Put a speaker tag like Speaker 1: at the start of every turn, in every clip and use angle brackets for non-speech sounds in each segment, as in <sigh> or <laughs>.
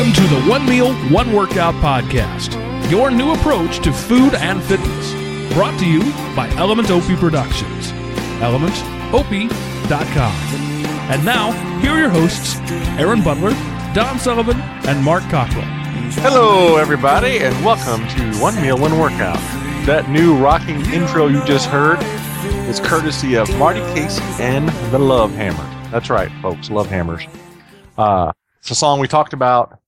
Speaker 1: Welcome to the One Meal, One Workout podcast, your new approach to food and fitness. Brought to you by Element Opie Productions. ElementOpie.com. And now, here are your hosts, Aaron Butler, Don Sullivan, and Mark Cockrell.
Speaker 2: Hello, everybody, and welcome to One Meal, One Workout. That new rocking intro you just heard is courtesy of Marty Casey and the Love Hammer. That's right, folks, Lovehammers. Uh, it's a song we talked about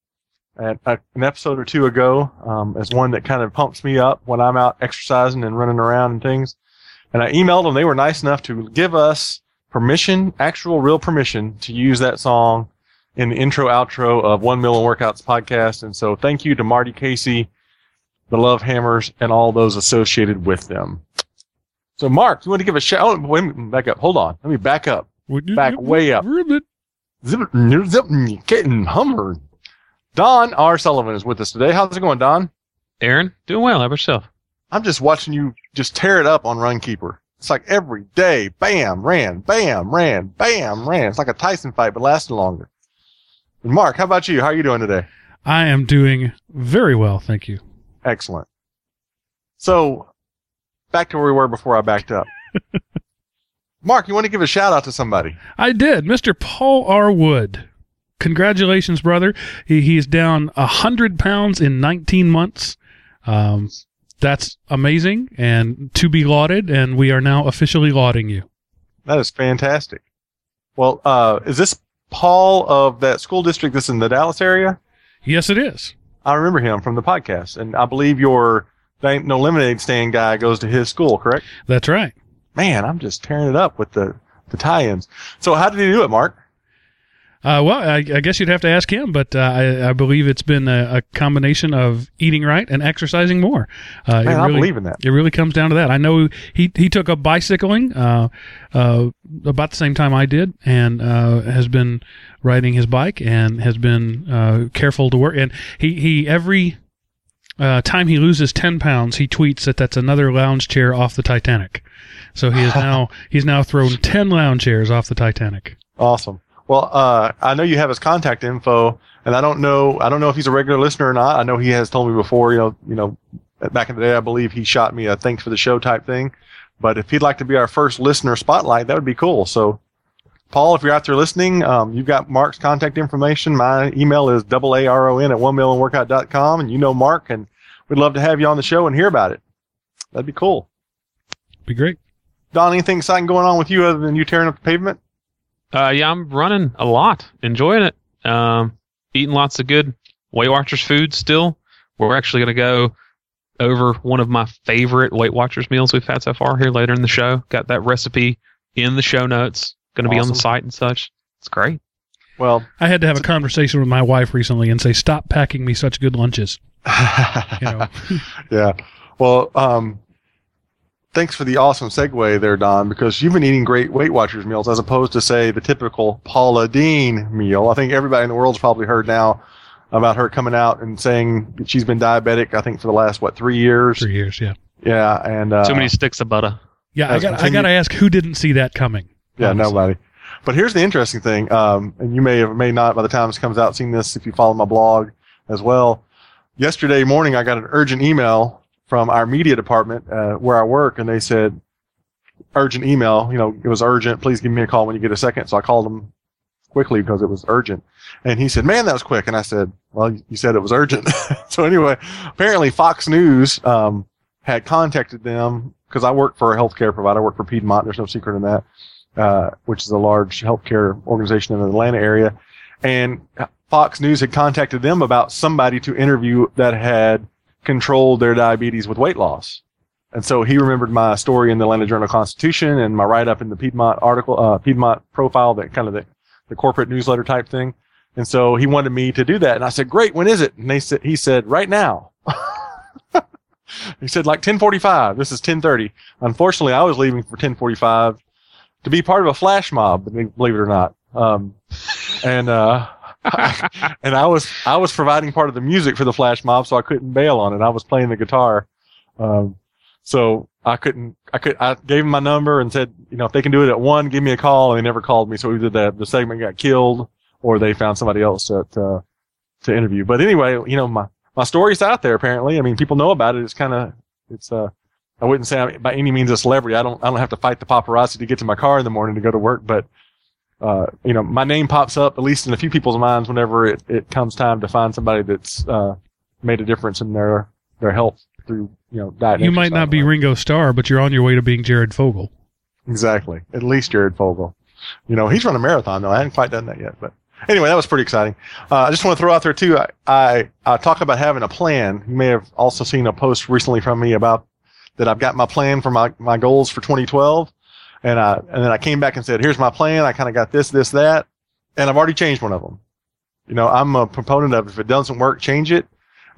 Speaker 2: at, an episode or two ago um, as one that kind of pumps me up when I'm out exercising and running around and things. And I emailed them. They were nice enough to give us permission, actual real permission to use that song in the intro outro of One Meal One Workouts podcast. And so thank you to Marty Casey, the Lovehammers, and all those associated with them. So Mark, you want to give a shout? Oh, wait, minute, back up. Hold on. Let me back up. Back way up. Zip, zip, getting Hummer. Don R. Sullivan is with us today. How's it going, Don?
Speaker 3: Aaron, doing well. How about yourself?
Speaker 2: I'm just watching you just tear it up on Runkeeper. It's like every day, bam, ran, bam, ran, bam, ran. It's like a Tyson fight, but lasting longer. And Mark, how about you? How are you doing today?
Speaker 1: I am doing very well, thank you.
Speaker 2: Excellent. So, back to where we were before I backed up. <laughs> Mark, you want to give a shout out to somebody?
Speaker 1: I did. Mr. Paul R. Wood. Congratulations, brother. He, he's down a 100 pounds in 19 months. Um, that's amazing and to be lauded, and we are now officially lauding you.
Speaker 2: That is fantastic. Well, uh, is this Paul of that school district that's in the Dallas area?
Speaker 1: Yes, it is.
Speaker 2: I remember him from the podcast, and I believe your No Lemonade Stand guy goes to his school, correct?
Speaker 1: That's right.
Speaker 2: Man, I'm just tearing it up with the, the tie-ins. So how did he do it, Mark?
Speaker 1: Uh, well, I, I guess you'd have to ask him, but uh, I, I believe it's been a, a combination of eating right and exercising more. Uh,
Speaker 2: Man,
Speaker 1: it
Speaker 2: I believe in that.
Speaker 1: It really comes down to that. I know he he took up bicycling uh, uh, about the same time I did, and uh, has been riding his bike and has been uh, careful to work. And he he every uh, time he loses ten pounds, he tweets that that's another lounge chair off the Titanic. So he is <laughs> now he's now thrown ten lounge chairs off the Titanic.
Speaker 2: Awesome. Well, uh, I know you have his contact info, and I don't know. I don't know if he's a regular listener or not. I know he has told me before. You know, you know, back in the day, I believe he shot me a thanks for the show type thing. But if he'd like to be our first listener spotlight, that would be cool. So, Paul, if you're out there listening, um, you've got Mark's contact information. My email is double A R O N at one million one workout.com, and you know Mark, and we'd love to have you on the show and hear about it. That'd be cool.
Speaker 1: Be great.
Speaker 2: Don, anything exciting going on with you other than you tearing up the pavement?
Speaker 3: Uh, yeah, I'm running a lot, enjoying it. Um, eating lots of good Weight Watchers food still. We're actually going to go over one of my favorite Weight Watchers meals we've had so far here later in the show. Got that recipe in the show notes. Going to be on the site and such. It's great.
Speaker 2: Well,
Speaker 1: I had to have a conversation with my wife recently and say, "Stop packing me such good lunches." <laughs> You know,
Speaker 2: yeah. Well, um, thanks for the awesome segue there, Don, because you've been eating great Weight Watchers meals as opposed to, say, the typical Paula Deen meal. I think everybody in the world's probably heard now about her coming out and saying that she's been diabetic, I think, for the last, what, three years?
Speaker 1: Three years, yeah,
Speaker 2: Yeah. And, uh,
Speaker 3: Too many sticks of butter.
Speaker 1: yeah. I
Speaker 2: Has
Speaker 1: got I got to ask, who didn't see that coming?
Speaker 2: Yeah,
Speaker 1: Honestly.
Speaker 2: nobody. But here's the interesting thing, um, and you may have may not by the time this comes out seen this if you follow my blog as well. Yesterday morning, I got an urgent email from our media department uh, where I work, and they said, "Urgent email. You know, it was urgent. Please give me a call when you get a second. So I called him quickly because it was urgent, and he said, "Man, that was quick." And I said, "Well, you said it was urgent." <laughs> so anyway, apparently Fox News um, had contacted them because I work for a healthcare provider. I work for Piedmont. There's no secret in that uh, which is a large healthcare organization in the Atlanta area. And Fox News had contacted them about somebody to interview that had controlled their diabetes with weight loss. And so he remembered my story in the Atlanta Journal Constitution and my write up in the Piedmont article, uh, Piedmont profile, that kind of the, the corporate newsletter type thing. And so he wanted me to do that. And I said, great. When is it? And they said, he said, right now. <laughs> he said like 1045. This is 1030. Unfortunately, I was leaving for 1045 to be part of a flash mob, believe it or not. Um, and, uh, <laughs> and I was, I was providing part of the music for the flash mob, so I couldn't bail on it. I was playing the guitar. Um, so I couldn't, I could, I gave him my number and said, you know, if they can do it at one, give me a call. And they never called me. So either the, the segment got killed or they found somebody else that, uh, to interview. But anyway, you know, my, my story's out there apparently. I mean, people know about it. It's kind of, it's, uh, I wouldn't say I'm by any means a celebrity. I don't, I don't have to fight the paparazzi to get to my car in the morning to go to work, but, uh, you know, my name pops up at least in a few people's minds whenever it, it comes time to find somebody that's, uh, made a difference in their, their health through, you know, diet.
Speaker 1: You might not be Ringo Starr, but you're on your way to being Jared Fogle.
Speaker 2: Exactly. At least Jared Fogle. You know, he's run a marathon though. I haven't quite done that yet, but anyway, that was pretty exciting. Uh, I just want to throw out there too. I, I, I talk about having a plan. You may have also seen a post recently from me about that. I've got my plan for my, my goals for 2012. And I, and then I came back and said, here's my plan. I kind of got this, this, that. And I've already changed one of them. You know, I'm a proponent of if it doesn't work, change it.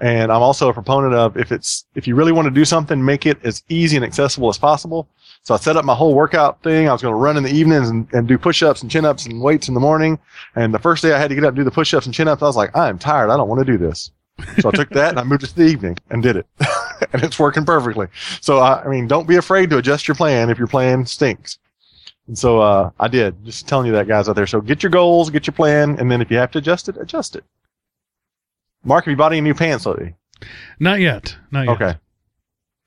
Speaker 2: And I'm also a proponent of if it's, if you really want to do something, make it as easy and accessible as possible. So I set up my whole workout thing. I was going to run in the evenings and, and do push-ups and chin-ups and weights in the morning. And the first day I had to get up and do the push-ups and chin-ups, I was like, I'm tired. I don't want to do this. So I took that and I moved it to the evening and did it. <laughs> <laughs> and it's working perfectly. So I, I mean, don't be afraid to adjust your plan if your plan stinks. And so uh, I did. Just telling you that, guys out there. So get your goals, get your plan, and then if you have to adjust it, adjust it. Mark, have you bought any new pants lately?
Speaker 1: Not yet. Not yet.
Speaker 2: Okay.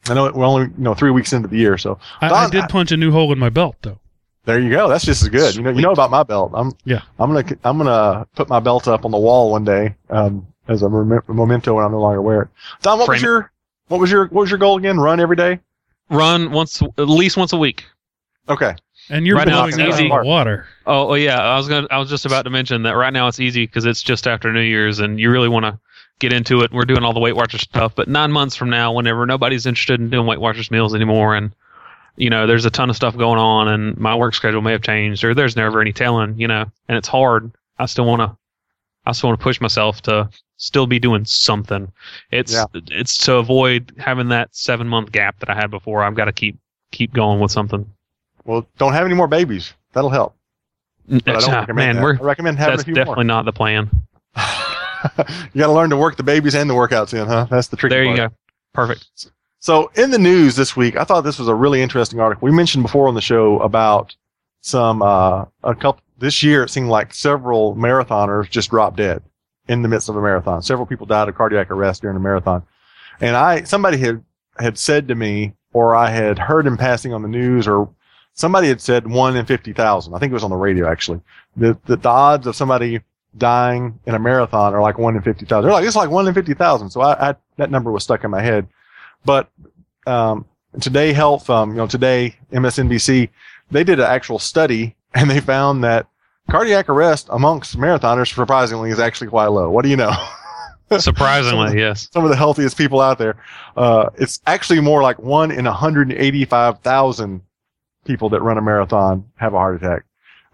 Speaker 2: I know we're only you know three weeks into the year, so
Speaker 1: I, I did
Speaker 2: I-
Speaker 1: punch a new hole in my belt, though.
Speaker 2: there you go. That's just as good. You know, you know about my belt. I'm
Speaker 1: Yeah.
Speaker 2: I'm gonna I'm gonna put my belt up on the wall one day um, as a memento when I no longer wear it. Don, what was
Speaker 3: Frame it.
Speaker 2: your what was your what was your goal again? Run every day.
Speaker 3: Run once, at least once a week.
Speaker 2: Okay.
Speaker 1: And you're
Speaker 3: Right now it's easy.
Speaker 1: out of the water.
Speaker 3: Oh, oh yeah, I was gonna. I was just about to mention that right now it's easy because it's just after New Year's, and you really want to get into it. We're doing all the Weight Watchers stuff, but nine months from now, whenever nobody's interested in doing Weight Watchers meals anymore, and you know, there's a ton of stuff going on, and my work schedule may have changed, or there's never any telling, you know, and it's hard. I still want to. I still want to push myself to still be doing something. It's
Speaker 2: Yeah.
Speaker 3: it's to avoid having that seven month gap that I had before. I've got to keep keep going with something.
Speaker 2: Well, don't have any more babies. That'll help. But I don't
Speaker 3: Ah,
Speaker 2: recommend
Speaker 3: man,
Speaker 2: that.
Speaker 3: we're
Speaker 2: I recommend having
Speaker 3: that's
Speaker 2: a few
Speaker 3: definitely not the plan. <laughs>
Speaker 2: you got to learn to work the babies and the workouts in, huh? That's the trick.
Speaker 3: There you go. Perfect.
Speaker 2: So in the news this week, I thought this was a really interesting article. We mentioned before on the show about some uh, a couple this year. It seemed like several marathoners just dropped dead in the midst of a marathon. Several people died of cardiac arrest during a marathon, and I somebody had had said to me, or I had heard in passing on the news, or somebody had said one in fifty thousand. I think it was on the radio actually. The, the the odds of somebody dying in a marathon are like one in fifty thousand. They're like it's like one in fifty thousand. So I, I that number was stuck in my head. But um, Today Health, um, you know, today MSNBC, they did an actual study and they found that cardiac arrest amongst marathoners, surprisingly, is actually quite low. What do you know? <laughs>
Speaker 3: Surprisingly, yes.
Speaker 2: Some of the healthiest people out there. Uh, it's actually more like one in 185,000 people that run a marathon have a heart attack.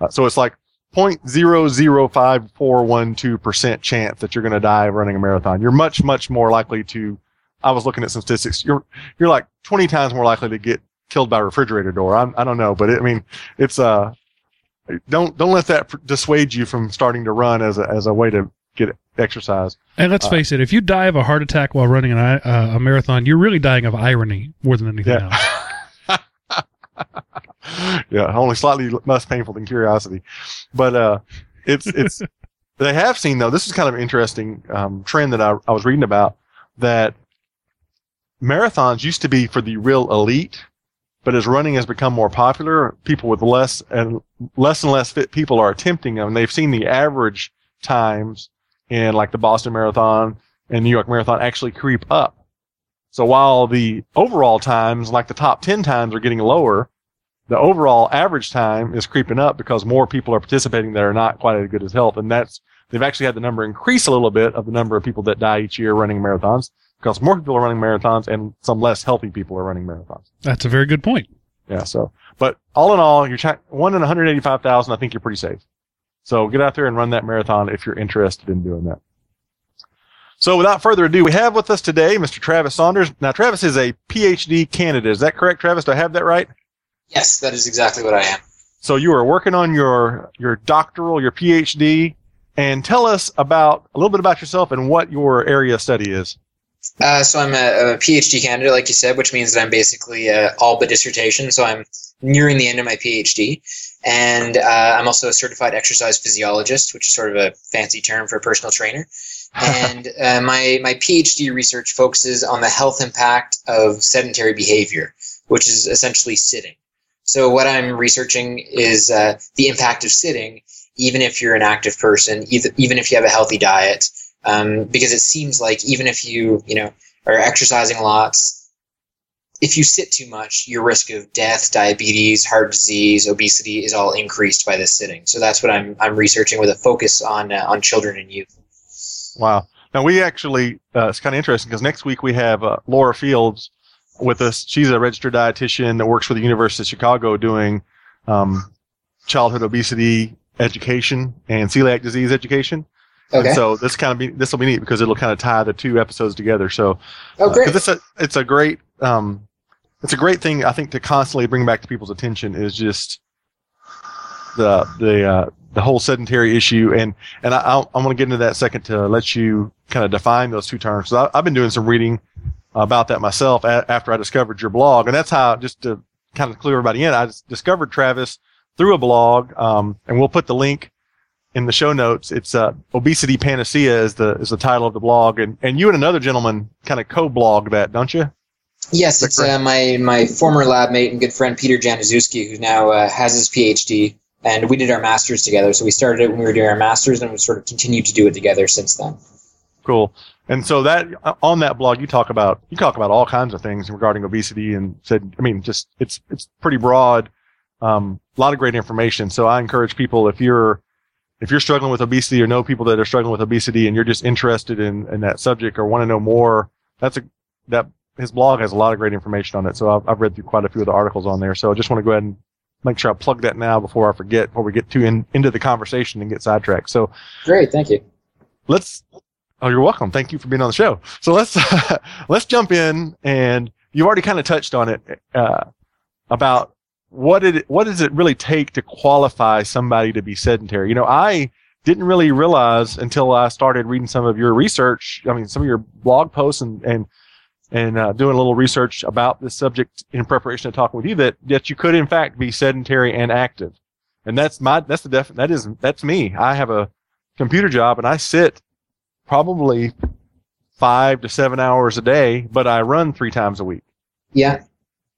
Speaker 2: Uh, so it's like 0.005412% chance that you're going to die running a marathon. You're much, much more likely to, I was looking at some statistics. You're, you're like 20 times more likely to get killed by a refrigerator door. I'm, I don't know, but it, I mean, it's, uh, don't, don't let that dissuade you from starting to run as a, as a way to get exercise.
Speaker 1: And let's
Speaker 2: Uh,
Speaker 1: face it, if you die of a heart attack while running an, uh, a marathon, you're really dying of irony more than anything
Speaker 2: Yeah.
Speaker 1: else. <laughs>
Speaker 2: yeah, only slightly less painful than curiosity. But uh, it's it's <laughs> they have seen though. This is kind of an interesting um, trend that I, I was reading about that marathons used to be for the real elite, but as running has become more popular, people with less and less and less fit people are attempting them. They've seen the average times in like the Boston Marathon and New York Marathon actually creep up. So while the overall times, like the top 10 times are getting lower, the overall average time is creeping up because more people are participating that are not quite as good as health. And that's, they've actually had the number increase a little bit of the number of people that die each year running marathons because more people are running marathons and some less healthy people are running marathons.
Speaker 1: That's a very good point.
Speaker 2: Yeah. So, but all in all, you're chi- one in 185,000. I think you're pretty safe. So get out there and run that marathon if you're interested in doing that. So without further ado, we have with us today Mr. Travis Saunders. Now, Travis is a PhD candidate. Is that correct, Travis? Do I have that right?
Speaker 4: Yes, that is exactly what I am.
Speaker 2: So you are working on your your doctoral, your PhD, and tell us about a little bit about yourself and what your area of study is.
Speaker 4: Uh, so I'm a, a PhD candidate, like you said, which means that I'm basically uh, all but dissertation. So I'm nearing the end of my PhD, and uh, I'm also a certified exercise physiologist, which is sort of a fancy term for a personal trainer. <laughs> and uh, my my PhD research focuses on the health impact of sedentary behavior, which is essentially sitting. So what I'm researching is uh, the impact of sitting, even if you're an active person, even if you have a healthy diet, um, because it seems like even if you you know are exercising lots, if you sit too much, your risk of death, diabetes, heart disease, obesity is all increased by this sitting. So that's what I'm I'm researching with a focus on uh, on children and youth.
Speaker 2: Wow. Now we actually uh, it's kind of interesting because next week we have uh, Laura Fields with us. She's a registered dietitian that works for the University of Chicago doing um, childhood obesity education and celiac disease education.
Speaker 4: Okay.
Speaker 2: And so this kind of be this will be neat because it'll kind of tie the two episodes together. So,
Speaker 4: oh great,
Speaker 2: uh, it's a it's a great um, it's a great thing I think to constantly bring back to people's attention is just the the uh, the whole sedentary issue and and I, I'm going to get into that second to let you kind of define those two terms. So I, have been doing some reading about that myself a, after I discovered your blog, and that's how just to kind of clue everybody in, I discovered Travis through a blog, um, and we'll put the link in the show notes. It's uh, obesity panacea is the is the title of the blog, and and you and another gentleman kind of co-blog that, don't you?
Speaker 4: Yes, it's uh, my my former lab mate and good friend Peter Janiszewski, who now uh, has his PhD, and we did our masters together. So we started it when we were doing our masters, and we sort of continued to do it together since then.
Speaker 2: Cool. And so that on that blog, you talk about you talk about all kinds of things regarding obesity, and said, I mean, just it's it's pretty broad, um, a lot of great information. So I encourage people if you're if you're struggling with obesity or know people that are struggling with obesity and you're just interested in, in that subject or want to know more, that's a, that his blog has a lot of great information on it. So I've, I've read through quite a few of the articles on there. So I just want to go ahead and make sure I plug that now before I forget, before we get too in, into the conversation and get sidetracked. So
Speaker 4: great. Thank you.
Speaker 2: Let's, oh, you're welcome. Thank you for being on the show. So let's, <laughs> let's jump in and you've already kind of touched on it, uh, about what did what does it really take to qualify somebody to be sedentary? You know, I didn't really realize until I started reading some of your research. I mean, some of your blog posts and and and uh, doing a little research about this subject in preparation to talking with you that that you could in fact be sedentary and active, and that's my that's the def that is that's me. I have a computer job and I sit probably five to seven hours a day, but I run three times a week.
Speaker 4: Yeah,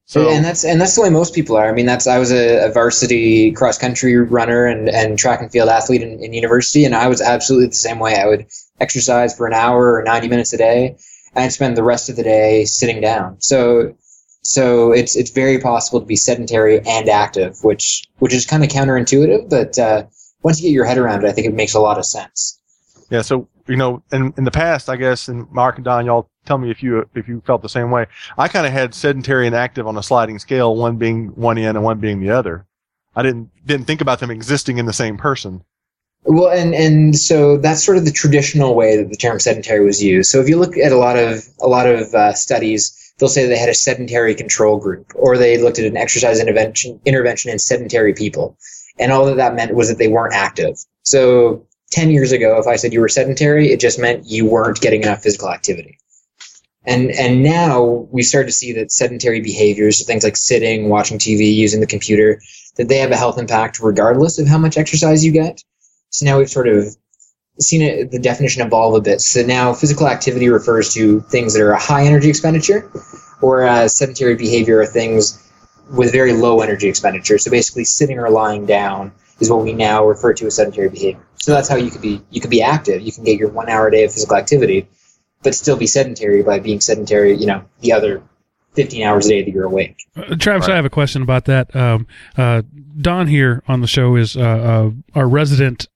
Speaker 4: so, and that's and that's the way most people are. I mean, that's I was a, a varsity cross country runner and, and track and field athlete in, in, university, and I was absolutely the same way. I would exercise for an hour or ninety minutes a day, and spend the rest of the day sitting down. So, so it's it's very possible to be sedentary and active, which which is kind of counterintuitive, but uh, once you get your head around it, I think it makes a lot of sense.
Speaker 2: Yeah. So you know, in in the past, I guess, and Mark and Don, y'all tell me if you if you felt the same way. I kind of had sedentary and active on a sliding scale, one being one end and one being the other. I didn't didn't think about them existing in the same person.
Speaker 4: Well, and and so that's sort of the traditional way that the term sedentary was used. So if you look at a lot of a lot of uh, studies, they'll say they had a sedentary control group, or they looked at an exercise intervention intervention in sedentary people, and all that that meant was that they weren't active. So 10 years ago, if I said you were sedentary, it just meant you weren't getting enough physical activity. And and now we start to see that sedentary behaviors, things like sitting, watching TV, using the computer, that they have a health impact regardless of how much exercise you get. So now we've sort of seen it, the definition evolve a bit. So now physical activity refers to things that are a high energy expenditure, whereas uh, sedentary behavior are things with very low energy expenditure. So basically, sitting or lying down is what we now refer to as sedentary behavior. So that's how you could be you could be active. You can get your one hour a day of physical activity, but still be sedentary by being sedentary, you know, the other 15 hours a day that you're awake.
Speaker 1: Uh, Travis, right. I have a question about that. Um, uh, Don here on the show is uh, uh our resident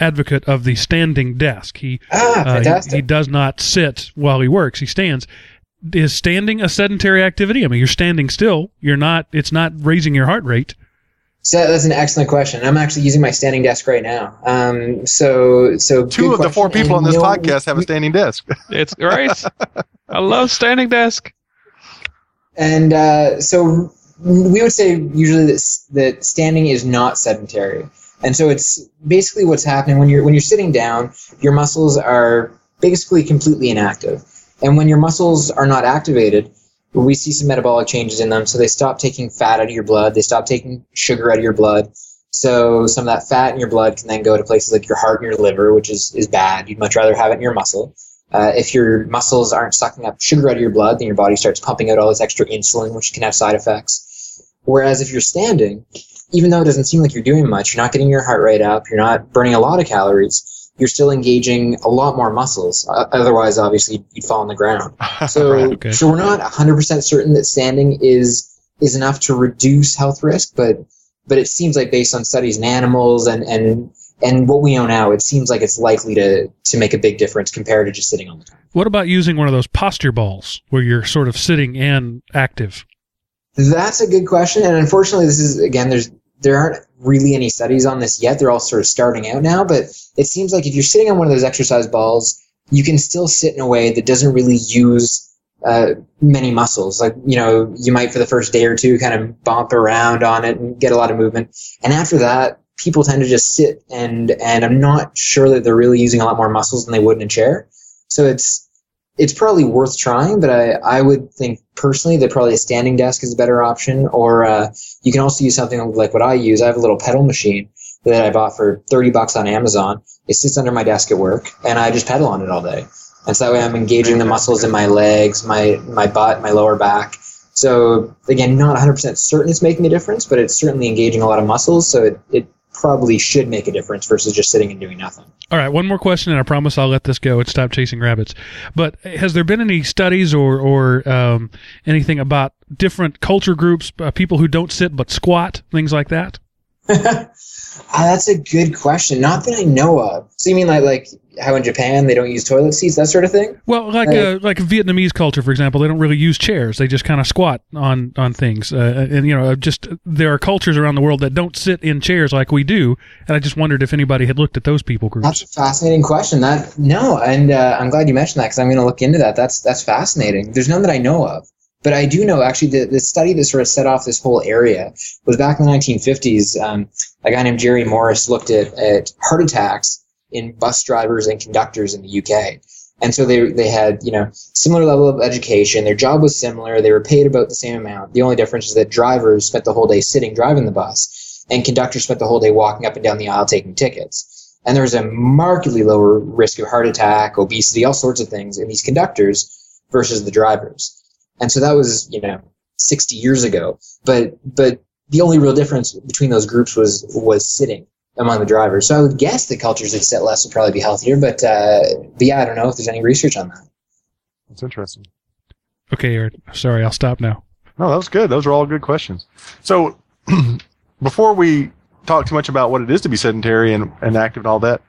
Speaker 1: advocate of the standing desk. He,
Speaker 4: ah.
Speaker 1: Uh, he, he does not sit while he works; he stands. Is standing a sedentary activity? I mean, you're standing still. You're not. It's not raising your heart rate.
Speaker 4: So that's an excellent question. I'm actually using my standing desk right now. Um, so, so
Speaker 2: two of the four people and on this podcast have a standing desk. <laughs>
Speaker 3: it's great. I love standing desk.
Speaker 4: And uh, so we would say usually that, that standing is not sedentary. And so it's basically what's happening when you're when you're sitting down, your muscles are basically completely inactive. And when your muscles are not activated, we see some metabolic changes in them. So they stop taking fat out of your blood, they stop taking sugar out of your blood. So some of that fat in your blood can then go to places like your heart and your liver, which is, is bad. You'd much rather have it in your muscle. Uh, if your muscles aren't sucking up sugar out of your blood, then your body starts pumping out all this extra insulin, which can have side effects. Whereas if you're standing, even though it doesn't seem like you're doing much, you're not getting your heart rate up, you're not burning a lot of calories, you're still engaging a lot more muscles. Uh, otherwise, obviously, you'd fall on the ground. <laughs> So,
Speaker 2: Right.
Speaker 1: Okay.
Speaker 4: so we're not 100% certain that standing is is enough to reduce health risk, but but it seems like based on studies in animals and and and what we know now, it seems like it's likely to to make a big difference compared to just sitting on the ground.
Speaker 1: What about using one of those posture balls where you're sort of sitting and active?
Speaker 4: That's a good question, and unfortunately, this is again there's there aren't really any studies on this yet. They're all sort of starting out now, but it seems like if you're sitting on one of those exercise balls, you can still sit in a way that doesn't really use uh, many muscles. Like you know, you might for the first day or two kind of bump around on it and get a lot of movement, and after that, people tend to just sit and and I'm not sure that they're really using a lot more muscles than they would in a chair. So it's it's probably worth trying, but I, I would think personally that probably a standing desk is a better option. Or uh, you can also use something like what I use. I have a little pedal machine that I bought for 30 bucks on Amazon. It sits under my desk at work, and I just pedal on it all day. And so that way I'm engaging the muscles in my legs, my, my butt, my lower back. So again, not 100% certain it's making a difference, but it's certainly engaging a lot of muscles. So it, it probably should make a difference versus just sitting and doing nothing.
Speaker 1: All right, one more question, and I promise I'll let this go and stop chasing rabbits. But has there been any studies or or um, anything about different culture groups, uh, people who don't sit but squat, things like that?
Speaker 4: Ah, that's a good question. Not that I know of. So you mean like like how in Japan they don't use toilet seats, that sort of thing?
Speaker 1: Well, like
Speaker 4: Right.
Speaker 1: uh, like Vietnamese culture, for example, they don't really use chairs; they just kind of squat on on things. Uh, and you know, just there are cultures around the world that don't sit in chairs like we do. And I just wondered if anybody had looked at those people groups.
Speaker 4: That's a fascinating question. That no, and uh, I'm glad you mentioned that because I'm going to look into that. That's that's fascinating. There's none that I know of, but I do know actually the the study that sort of set off this whole area was back in the 1950s. Um, a guy named Jerry Morris looked at at heart attacks in bus drivers and conductors in the UK. And so they they had you know similar level of education. Their job was similar. They were paid about the same amount. The only difference is that drivers spent the whole day sitting driving the bus, and conductors spent the whole day walking up and down the aisle taking tickets. And there was a markedly lower risk of heart attack, obesity, all sorts of things in these conductors versus the drivers. And so that was you know 60 years ago. But but the only real difference between those groups was was sitting among the drivers. So I would guess the cultures that sit less would probably be healthier. But uh, but yeah, I don't know if there's any research on that.
Speaker 2: That's interesting.
Speaker 1: Okay, Aaron. Sorry, I'll stop now.
Speaker 2: No, that was good. Those are all good questions. So, <clears throat> before we talk too much about what it is to be sedentary and, and active and all that,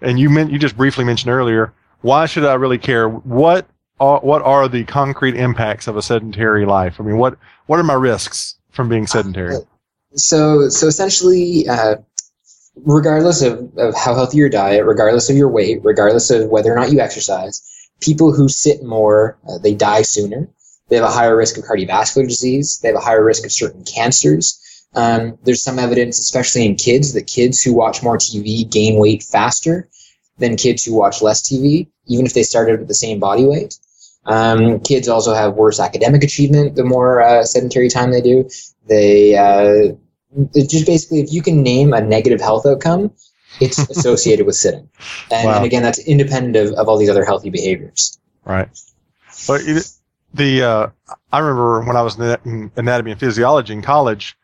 Speaker 2: and you meant you just briefly mentioned earlier, why should I really care? What are, what are the concrete impacts of a sedentary life? I mean, what what are my risks from being sedentary?
Speaker 4: So so essentially. Uh, Regardless of, of how healthy your diet, regardless of your weight, regardless of whether or not you exercise, people who sit more, uh, they die sooner. They have a higher risk of cardiovascular disease. They have a higher risk of certain cancers. Um, there's some evidence, especially in kids, that kids who watch more TV gain weight faster than kids who watch less TV, even if they started with the same body weight. Um, kids also have worse academic achievement the more uh, sedentary time they do. They uh, just basically, if you can name a negative health outcome, it's <laughs> associated with sitting. And,
Speaker 2: Wow.
Speaker 4: and again, that's independent of, of all these other healthy behaviors.
Speaker 2: Right. But it, the uh, I remember when I was in anatomy and physiology in college,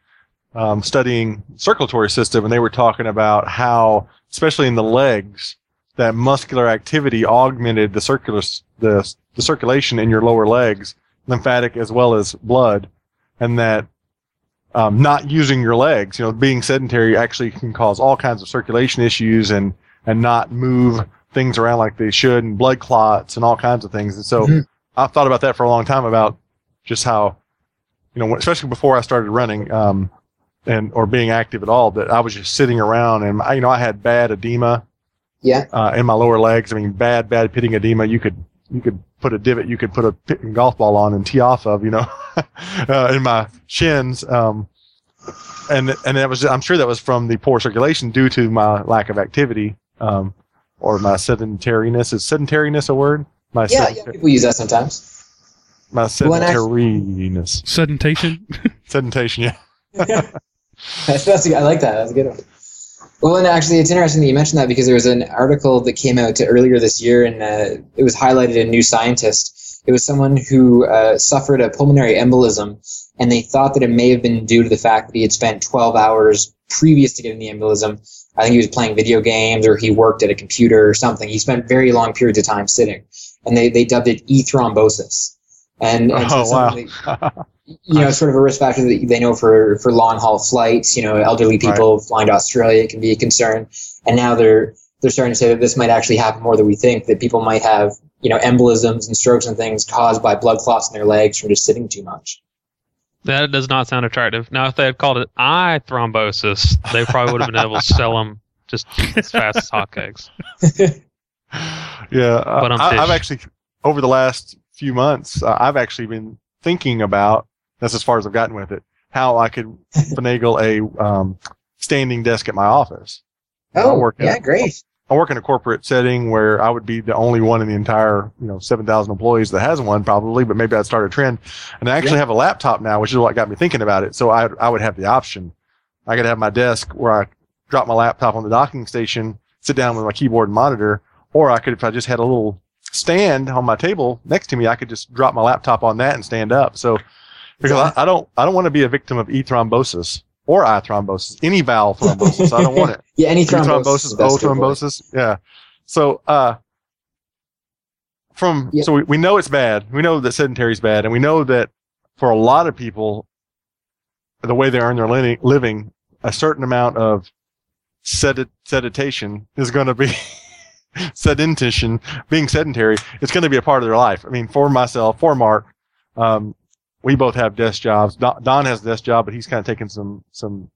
Speaker 2: um, studying circulatory system, and they were talking about how, especially in the legs, that muscular activity augmented the circular the the circulation in your lower legs, lymphatic as well as blood, and that um, not using your legs, you know, being sedentary actually can cause all kinds of circulation issues and and not move things around like they should and blood clots and all kinds of things. And so
Speaker 4: Mhm.
Speaker 2: I've thought about that for a long time about just how, you know, especially before I started running, um, and, or being active at all, that I was just sitting around and, I, you know, I had bad edema,
Speaker 4: Yeah.
Speaker 2: uh, in my lower legs. I mean, bad, bad pitting edema. You could, you could put a divot, you could put a pit golf ball on and tee off of, you know, <laughs> uh, in my shins. Um, and, and that was, I'm sure that was from the poor circulation due to my lack of activity, um, or my sedentariness. Is sedentariness a word? My
Speaker 4: Yeah,
Speaker 2: sedent-
Speaker 4: yeah, people use that sometimes.
Speaker 2: my
Speaker 4: I-
Speaker 2: sedentariness.
Speaker 1: Sedentation. <laughs>
Speaker 2: Sedentation, yeah. <laughs>
Speaker 4: That's, that's a, I like that. That's a good one. Well, and actually, it's interesting that you mentioned that because there was an article that came out earlier this year, and uh, it was highlighted in New Scientist. It was someone who uh, suffered a pulmonary embolism, and they thought that it may have been due to the fact that he had spent 12 hours previous to getting the embolism. I think he was playing video games or he worked at a computer or something. He spent very long periods of time sitting, and they, they dubbed it e thrombosis. And, and <laughs>
Speaker 2: oh
Speaker 4: so
Speaker 2: wow!
Speaker 4: something- <laughs> you know, sort of a risk factor that they know for, for long haul flights. You know, elderly people flying to Australia can be a concern, and now they're they're starting to say that this might actually happen more than we think. That people might have you know embolisms and strokes and things caused by blood clots in their legs from just sitting too much.
Speaker 3: That does not sound attractive. Now, if they had called it eye thrombosis, they probably would have been able to sell them just as fast as hotcakes. <laughs>
Speaker 2: yeah,
Speaker 3: But I'm
Speaker 2: I, I've actually over the last few months, uh, I've actually been thinking about. That's as far as I've gotten with it. How I could finagle a um, standing desk at my office.
Speaker 4: Oh,
Speaker 2: work
Speaker 4: yeah, great.
Speaker 2: I work in a corporate setting where I would be the only one in the entire, you know, 7,000 employees that has one probably, but maybe I'd start a trend. And I actually
Speaker 4: Yeah.
Speaker 2: have a laptop now, which is what got me thinking about it. So I, I would have the option. I could have my desk where I drop my laptop on the docking station, sit down with my keyboard and monitor, or I could, if I just had a little stand on my table next to me, I could just drop my laptop on that and stand up. So because I, I don't, I don't want to be a victim of E thrombosis or I thrombosis, any valve <laughs> thrombosis. I don't want it. <laughs>
Speaker 4: Yeah, any thrombosis, is
Speaker 2: thrombosis, O thrombosis. Yeah. So, uh, from
Speaker 4: Yeah.
Speaker 2: so we, we know it's bad. We know that sedentary is bad, and we know that for a lot of people, the way they earn their living, living a certain amount of sedit, seditation is going to be <laughs> <laughs> sedentition, being sedentary. It's going to be a part of their life. I mean, for myself, for Mark, um, we both have desk jobs. Don, Don has a desk job, but he's kind of taking some some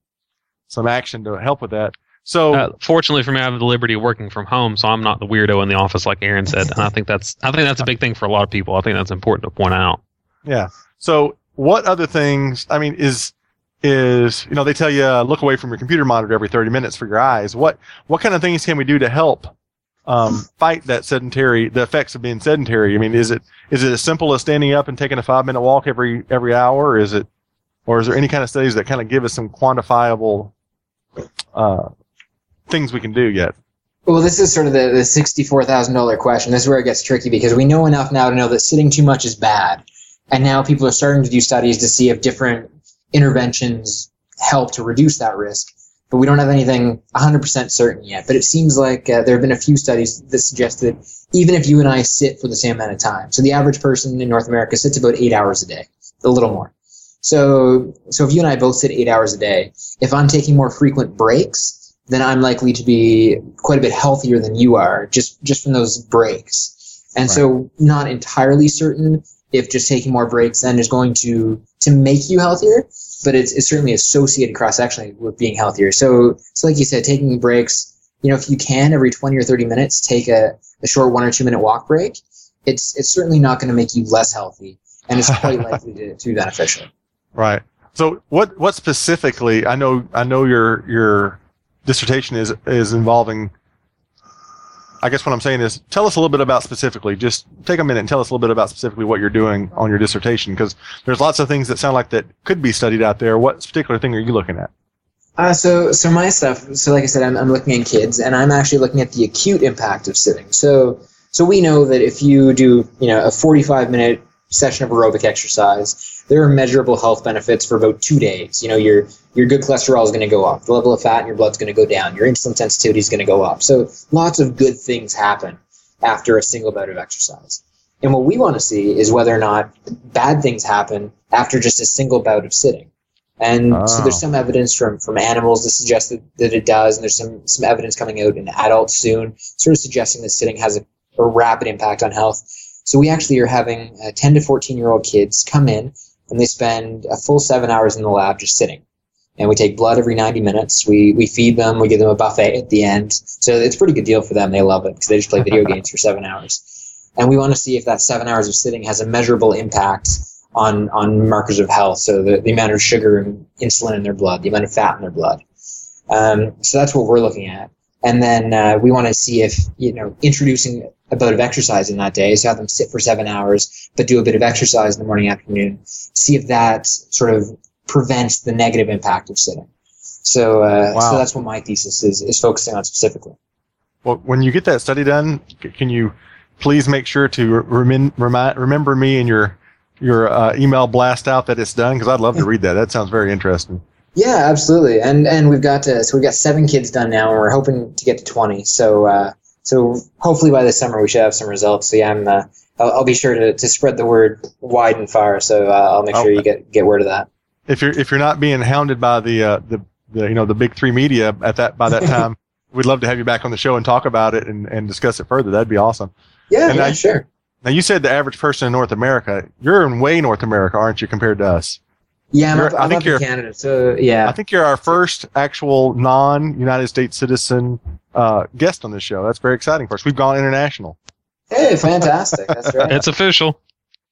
Speaker 2: some action to help with that. So
Speaker 3: Uh, fortunately for me, I have the liberty of working from home, so I'm not the weirdo in the office like Aaron said. And I think that's I think that's a big thing for a lot of people. I think that's important to point out.
Speaker 2: Yeah. So what other things? I mean, is is you know they tell you uh, look away from your computer monitor every 30 minutes for your eyes. What what kind of things can we do to help um, fight that sedentary the effects of being sedentary? I mean, is it is it as simple as standing up and taking a five minute walk every every hour? Is it or is there any kind of studies that kind of give us some quantifiable uh, things we can do yet?
Speaker 4: Well, this is sort of the, the sixty-four thousand dollar question. This is where it gets tricky because we know enough now to know that sitting too much is bad, and now people are starting to do studies to see if different interventions help to reduce that risk. But we don't have anything 100% certain yet. But it seems like uh, there have been a few studies that suggest that even if you and I sit for the same amount of time, so the average person in North America sits about eight hours a day, a little more. So, so if you and I both sit eight hours a day, if I'm taking more frequent breaks, then I'm likely to be quite a bit healthier than you are just just from those breaks. And so not entirely certain if just taking more breaks then is going to to make you healthier, but it's, it's certainly associated cross sectionally with being healthier. So so like you said, taking breaks, you know, if you can every 20 or 30 minutes take a, a short one or two minute walk break, it's it's certainly not going to make you less healthy and it's quite <laughs> likely to, to be beneficial.
Speaker 2: Right. So what what specifically? I know I know your your dissertation is is involving. I guess what I'm saying is, tell us a little bit about specifically. Just take a minute and tell us a little bit about specifically what you're doing on your dissertation, because there's lots of things that sound like that could be studied out there. What particular thing are you looking at?
Speaker 4: Uh, so, so my stuff. So, like I said, I'm, I'm looking at kids, and I'm actually looking at the acute impact of sitting. So, so we know that if you do, you know, a 45 minute session of aerobic exercise, there are measurable health benefits for about two days. You know, your your good cholesterol is going to go up, the level of fat in your blood is going to go down, your insulin sensitivity is going to go up. So, lots of good things happen after a single bout of exercise. And what we want to see is whether or not bad things happen after just a single bout of sitting. And so
Speaker 2: Oh.
Speaker 4: there's some evidence from, from animals that suggests that, that it does, and there's some, some evidence coming out in adults soon, sort of suggesting that sitting has a, a rapid impact on health. So we actually are having uh, 10 to 14 year old kids come in and they spend a full seven hours in the lab just sitting. And we take blood every 90 minutes. We, we feed them. We give them a buffet at the end. So it's a pretty good deal for them. They love it because they just play video <laughs> games for seven hours. And we want to see if that seven hours of sitting has a measurable impact on, on markers of health. So the, the amount of sugar and insulin in their blood, the amount of fat in their blood. Um, so that's what we're looking at. And then uh, we want to see if, you know, introducing a bout of exercise in that day, so have them sit for seven hours, but do a bit of exercise in the morning, afternoon, see if that sort of prevents the negative impact of sitting. So, uh,
Speaker 2: Wow.
Speaker 4: so that's what my thesis is, is focusing on specifically.
Speaker 2: Well, when you get that study done, can you please make sure to remin, remind, remember me in your your uh, email blast out that it's done because I'd love to read that. That sounds very interesting.
Speaker 4: Yeah, absolutely. And and we've got uh, so we've got seven kids done now, and we're hoping to get to twenty. So uh, so hopefully by this summer we should have some results. So yeah, I'm uh, I'll, I'll be sure to, to spread the word wide and far. So uh, I'll make sure you get get word of that.
Speaker 2: If you're if you're not being hounded by the uh, the, the you know the big three media at that by that <laughs> time, we'd love to have you back on the show and talk about it and, and discuss it further. That'd be awesome.
Speaker 4: Yeah,
Speaker 2: And
Speaker 4: yeah,
Speaker 2: I-
Speaker 4: sure.
Speaker 2: Now you said the average person in North America. You're in way North America, aren't you, compared to us?
Speaker 4: Yeah, I'm,
Speaker 2: You're-
Speaker 4: up,
Speaker 2: I
Speaker 4: I'm
Speaker 2: think you're-
Speaker 4: Canada. So yeah,
Speaker 2: I think you're our first actual non-United States citizen uh, guest on this show. That's very exciting for us. We've gone international
Speaker 4: hey, fantastic. That's <laughs> right.
Speaker 3: It's official.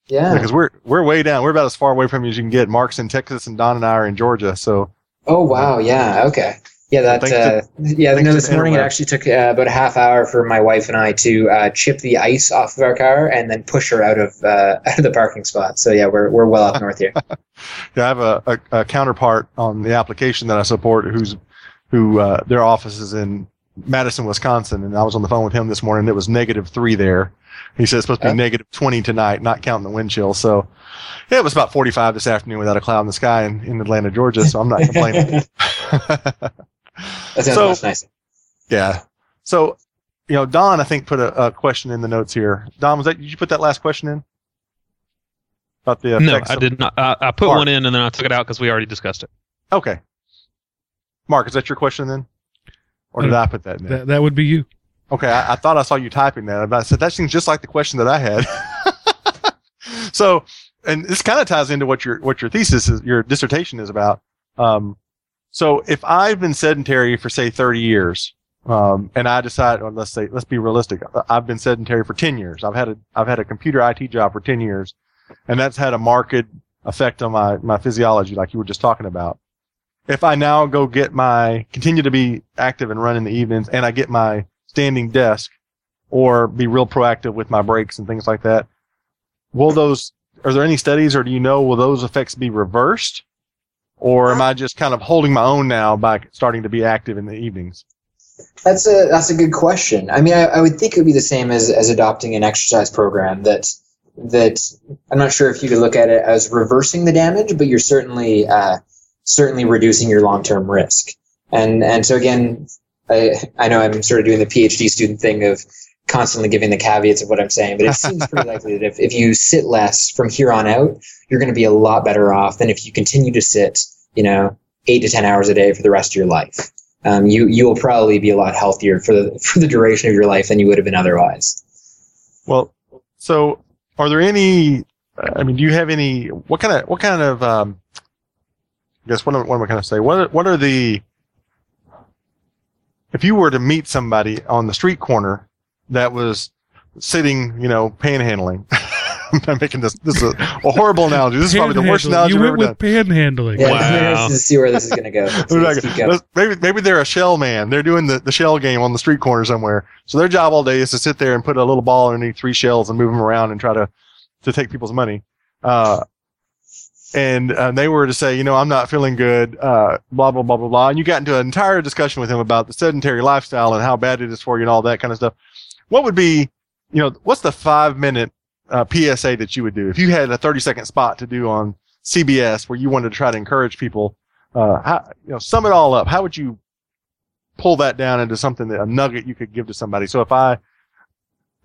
Speaker 4: Yeah.
Speaker 2: because we're we're way down. We're about as far away from you as you can get. Mark's in Texas, and Don and I are in Georgia. So
Speaker 4: Oh wow, yeah, okay. Yeah, that. Uh,
Speaker 2: to-
Speaker 4: yeah, no. This morning it actually took uh, about a half hour for my wife and I to uh, chip the ice off of our car and then push her out of uh, <laughs> out of the parking spot. So yeah, we're we're well up north here. <laughs>
Speaker 2: yeah, I have a, a, a counterpart on the application that I support, who's who uh, their office is in Madison, Wisconsin, and I was on the phone with him this morning. It was negative three there. He said it's supposed to be
Speaker 4: Oh.
Speaker 2: negative twenty tonight, not counting the wind chill. So yeah, it was about forty five this afternoon without a cloud in the sky in, in Atlanta, Georgia. So I'm not complaining. <laughs>
Speaker 4: That sounds
Speaker 2: So-
Speaker 4: much nicer.
Speaker 2: Yeah. So, you know, Don, I think put a, a question in the notes here. Don, was that did you put that last question in about the
Speaker 3: No, I did not. I, I put
Speaker 2: Mark.
Speaker 3: one in and then I took it out because we already discussed it.
Speaker 2: Okay. Mark, is that your question then, or did I put that in?
Speaker 1: That, that would be you.
Speaker 2: Okay, I, I thought I saw you typing that, but I said that seems just like the question that I had. <laughs> so, and this kind of ties into what your what your thesis is, your dissertation is about. Um, so, if I've been sedentary for say 30 years, um, and I decide, let's say, let's be realistic, I've been sedentary for 10 years. I've had a I've had a computer IT job for 10 years, and that's had a marked effect on my my physiology, like you were just talking about. If I now go get my continue to be active and run in the evenings, and I get my standing desk or be real proactive with my breaks and things like that. Will those, are there any studies or do you know, will those effects be reversed? Or am I just kind of holding my own now by starting to be active in the evenings?
Speaker 4: That's a that's a good question. I mean, I, I would think it would be the same as as adopting an exercise program that that I'm not sure if you could look at it as reversing the damage, but you're certainly uh, certainly reducing your long term risk. And and so again, I I know I'm sort of doing the PhD student thing of constantly giving the caveats of what I'm saying, but it <laughs> seems pretty likely that if, if you sit less from here on out, you're going to be a lot better off than if you continue to sit, you know, eight to ten hours a day for the rest of your life um, you you will probably be a lot healthier for the <laughs> for the duration of your life than you would have been otherwise.
Speaker 2: Well, so are there any, I mean, do you have any, what kind of, what kind of, um, I guess what am, what am I going to say? What what are the, if you were to meet somebody on the street corner that was sitting, you know, panhandling, <laughs> I'm making this, this is a, a horrible analogy. This is probably the worst analogy
Speaker 1: You
Speaker 2: I've
Speaker 1: went
Speaker 2: ever done.
Speaker 1: with panhandling.
Speaker 4: Yeah,
Speaker 3: Wow.
Speaker 4: I'm to see where this is going to go. Let's- <laughs>
Speaker 2: We're
Speaker 4: let's
Speaker 2: not
Speaker 4: keep
Speaker 2: gonna-
Speaker 4: going.
Speaker 2: Maybe maybe they're a shell man. They're doing the, the shell game on the street corner somewhere. So their job all day is to sit there and put a little ball underneath three shells and move them around and try to to take people's money. Uh, and uh, they were to say, you know, I'm not feeling good, uh, blah blah blah blah blah. And you got into an entire discussion with him about the sedentary lifestyle and how bad it is for you and all that kind of stuff. What would be, you know, what's the five minute uh, PSA that you would do if you had a 30 second spot to do on CBS where you wanted to try to encourage people? Uh, how, you know, sum it all up. How would you pull that down into something that a nugget you could give to somebody? So if I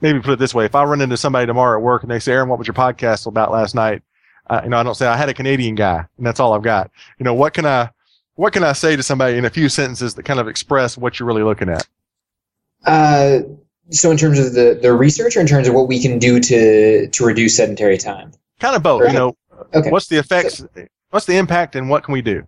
Speaker 2: maybe put it this way, if I run into somebody tomorrow at work and they say, Aaron, what was your podcast about last night? Uh, you know, I don't say I had a Canadian guy and that's all I've got. You know, what can I, what can I say to somebody in a few sentences that kind of express what you're really looking at?
Speaker 4: Uh, so in terms of the, the research or in terms of what we can do to to reduce sedentary time?
Speaker 2: Kind of both.
Speaker 4: Okay.
Speaker 2: You know,
Speaker 4: Okay.
Speaker 2: what's the effects? What's the impact and what can we do?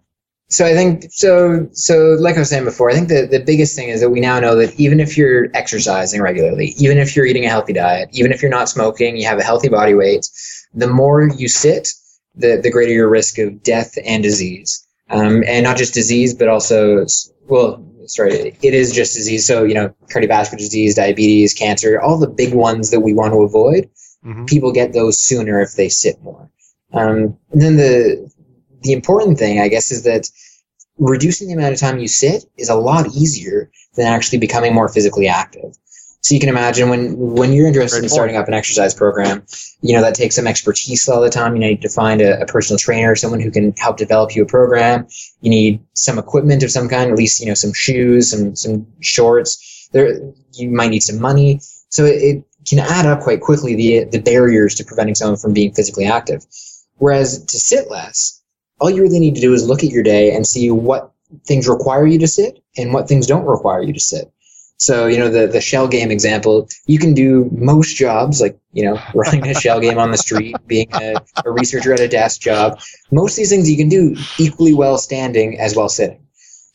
Speaker 4: So I think so. So like I was saying before, I think the the biggest thing is that we now know that even if you're exercising regularly, even if you're eating a healthy diet, even if you're not smoking, you have a healthy body weight, the more you sit, the the greater your risk of death and disease, um, and not just disease, but also well, sorry, it is just disease. So you know, cardiovascular disease, diabetes, cancer, all the big ones that we want to avoid
Speaker 2: hmm
Speaker 4: people get those sooner if they sit more. Um, and then the the important thing, I guess, is that reducing the amount of time you sit is a lot easier than actually becoming more physically active. So you can imagine when when you're interested in starting up an exercise program, you know that takes some expertise a lot of the time. You need to find a, a personal trainer, someone who can help develop you a program. You need some equipment of some kind, at least you know some shoes, some some shorts. There, you might need some money. So it, it can add up quite quickly the the barriers to preventing someone from being physically active. Whereas to sit less, all you really need to do is look at your day and see what things require you to sit and what things don't require you to sit. So, you know, the, the shell game example, you can do most jobs, like, you know, <laughs> running a shell game on the street, being a, a researcher at a desk job. Most of these things you can do equally well standing as well sitting.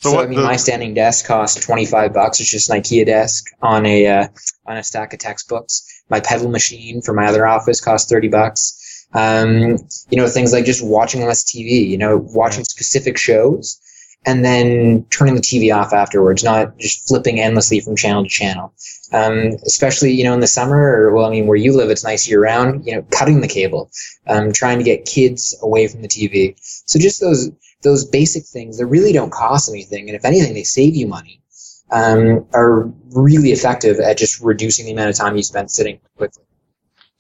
Speaker 2: So
Speaker 4: So, I mean,
Speaker 2: the-
Speaker 4: my standing desk costs 25 bucks. It's just an IKEA desk on a, uh, on a stack of textbooks. My pedal machine for my other office costs 30 bucks. Um, you know, things like just watching less TV, you know, watching specific shows and then turning the TV off afterwards, not just flipping endlessly from channel to channel. Um, especially, you know, in the summer or, well, I mean, where you live, it's nice year round, you know, cutting the cable, um, trying to get kids away from the TV. So just those, those basic things that really don't cost anything. And if anything, they save you money, um, are really effective at just reducing the amount of time you spend sitting quickly.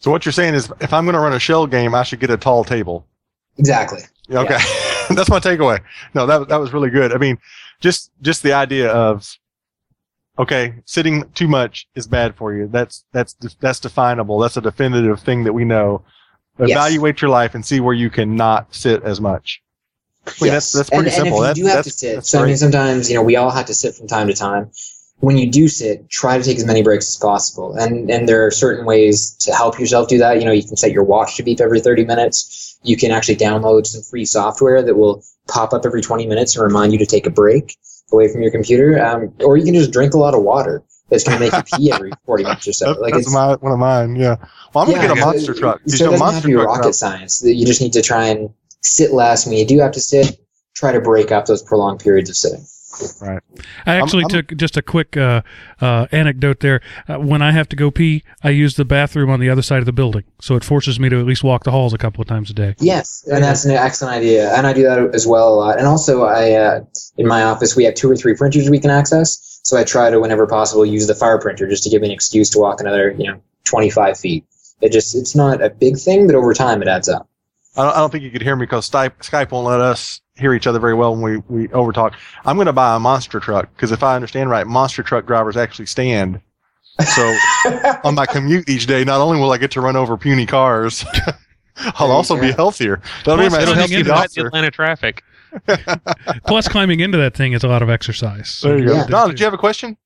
Speaker 2: So what you're saying is, if I'm going to run a shell game, I should get a tall table.
Speaker 4: Exactly.
Speaker 2: Yeah, Okay, <laughs> that's my takeaway. No, that that was really good. I mean, just just the idea of okay, sitting too much is bad for you. That's that's that's definable. That's a definitive thing that we know.
Speaker 4: Yes.
Speaker 2: Evaluate your life and see where you can not sit as much. I mean, that's that's pretty
Speaker 4: and,
Speaker 2: simple.
Speaker 4: And if you do have to sit, so I mean, sometimes you know we all have to sit from time to time. When you do sit, try to take as many breaks as possible, and and there are certain ways to help yourself do that. You know, you can set your watch to beep every thirty minutes. You can actually download some free software that will pop up every twenty minutes and remind you to take a break away from your computer. Um, or you can just drink a lot of water. That's going to make you <laughs> pee every forty minutes or so. Like
Speaker 2: that's
Speaker 4: it's,
Speaker 2: my, one of mine. Yeah. Well, I'm gonna
Speaker 4: yeah,
Speaker 2: get a
Speaker 4: so-
Speaker 2: monster truck. You
Speaker 4: So it doesn't have
Speaker 2: monster
Speaker 4: to be rocket
Speaker 2: route.
Speaker 4: science. You just need to try and sit less. When you do have to sit, try to break up those prolonged periods of sitting.
Speaker 1: I actually
Speaker 2: I'm-
Speaker 1: took just a quick uh, uh, anecdote there. Uh, when I have to go pee, I use the bathroom on the other side of the building, so it forces me to at least walk the halls a couple of times a day.
Speaker 4: Yes, and that's an excellent idea, and I do that as well a lot. And also, I uh, in my office we have two or three printers we can access, so I try to, whenever possible, use the fire printer just to give me an excuse to walk another, you know, twenty five feet. It just it's not a big thing, but over time it adds up.
Speaker 2: I don't, I don't think you could hear me because Skype, Skype won't let us hear each other very well when we, we overtalk. I'm going to buy a monster truck because if I understand right, monster truck drivers actually stand. So <laughs> on my commute each day, not only will I get to run over puny cars, <laughs> I'll
Speaker 4: you
Speaker 2: also be
Speaker 4: go.
Speaker 2: healthier. That'll be
Speaker 1: Plus,
Speaker 2: my
Speaker 1: it'll
Speaker 2: excuse
Speaker 1: hang
Speaker 2: to
Speaker 1: into
Speaker 2: the
Speaker 1: that.
Speaker 3: Atlanta traffic. <laughs>
Speaker 1: Plus, climbing into that thing is a lot of exercise. So
Speaker 2: There you go.
Speaker 4: Yeah.
Speaker 2: Don, did you have a question?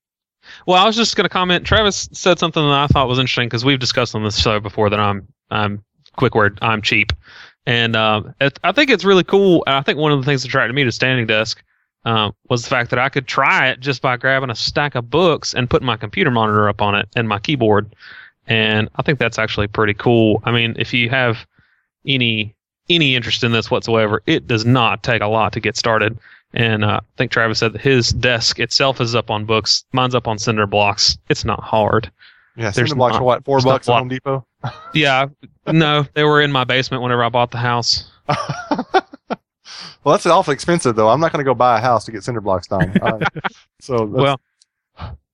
Speaker 3: Well, I was just going to comment. Travis said something that I thought was interesting because we've discussed on this show before that I'm, I'm quick word, I'm cheap, and um, it, I think it's really cool. And I think one of the things that attracted me to Standing Desk um, was the fact that I could try it just by grabbing a stack of books and putting my computer monitor up on it and my keyboard, and I think that's actually pretty cool. I mean, if you have any any interest in this whatsoever, it does not take a lot to get started. And uh, I think Travis said that his desk itself is up on books. Mine's up on cinder blocks. It's not hard.
Speaker 2: Yeah,
Speaker 3: There's
Speaker 2: cinder blocks
Speaker 3: not-
Speaker 2: for what? Four
Speaker 3: there's
Speaker 2: bucks at. Home Depot.
Speaker 3: Yeah, no, they were in my basement whenever I bought the house. <laughs>
Speaker 2: well, that's awfully expensive, though. I'm not going to go buy a house to get cinder blocks done. Uh, <laughs> so, that's-
Speaker 3: Well,